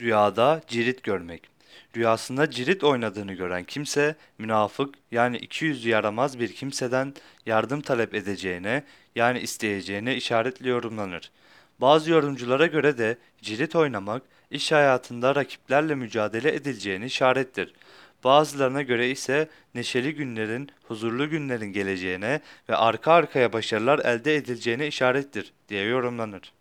Rüyada cirit görmek. Rüyasında cirit oynadığını gören kimse münafık yani iki yüzlü yaramaz bir kimseden yardım talep edeceğine yani isteyeceğine işaretli yorumlanır. Bazı yorumculara göre de cirit oynamak iş hayatında rakiplerle mücadele edileceğini işarettir. Bazılarına göre ise neşeli günlerin, huzurlu günlerin geleceğine ve arka arkaya başarılar elde edileceğine işarettir diye yorumlanır.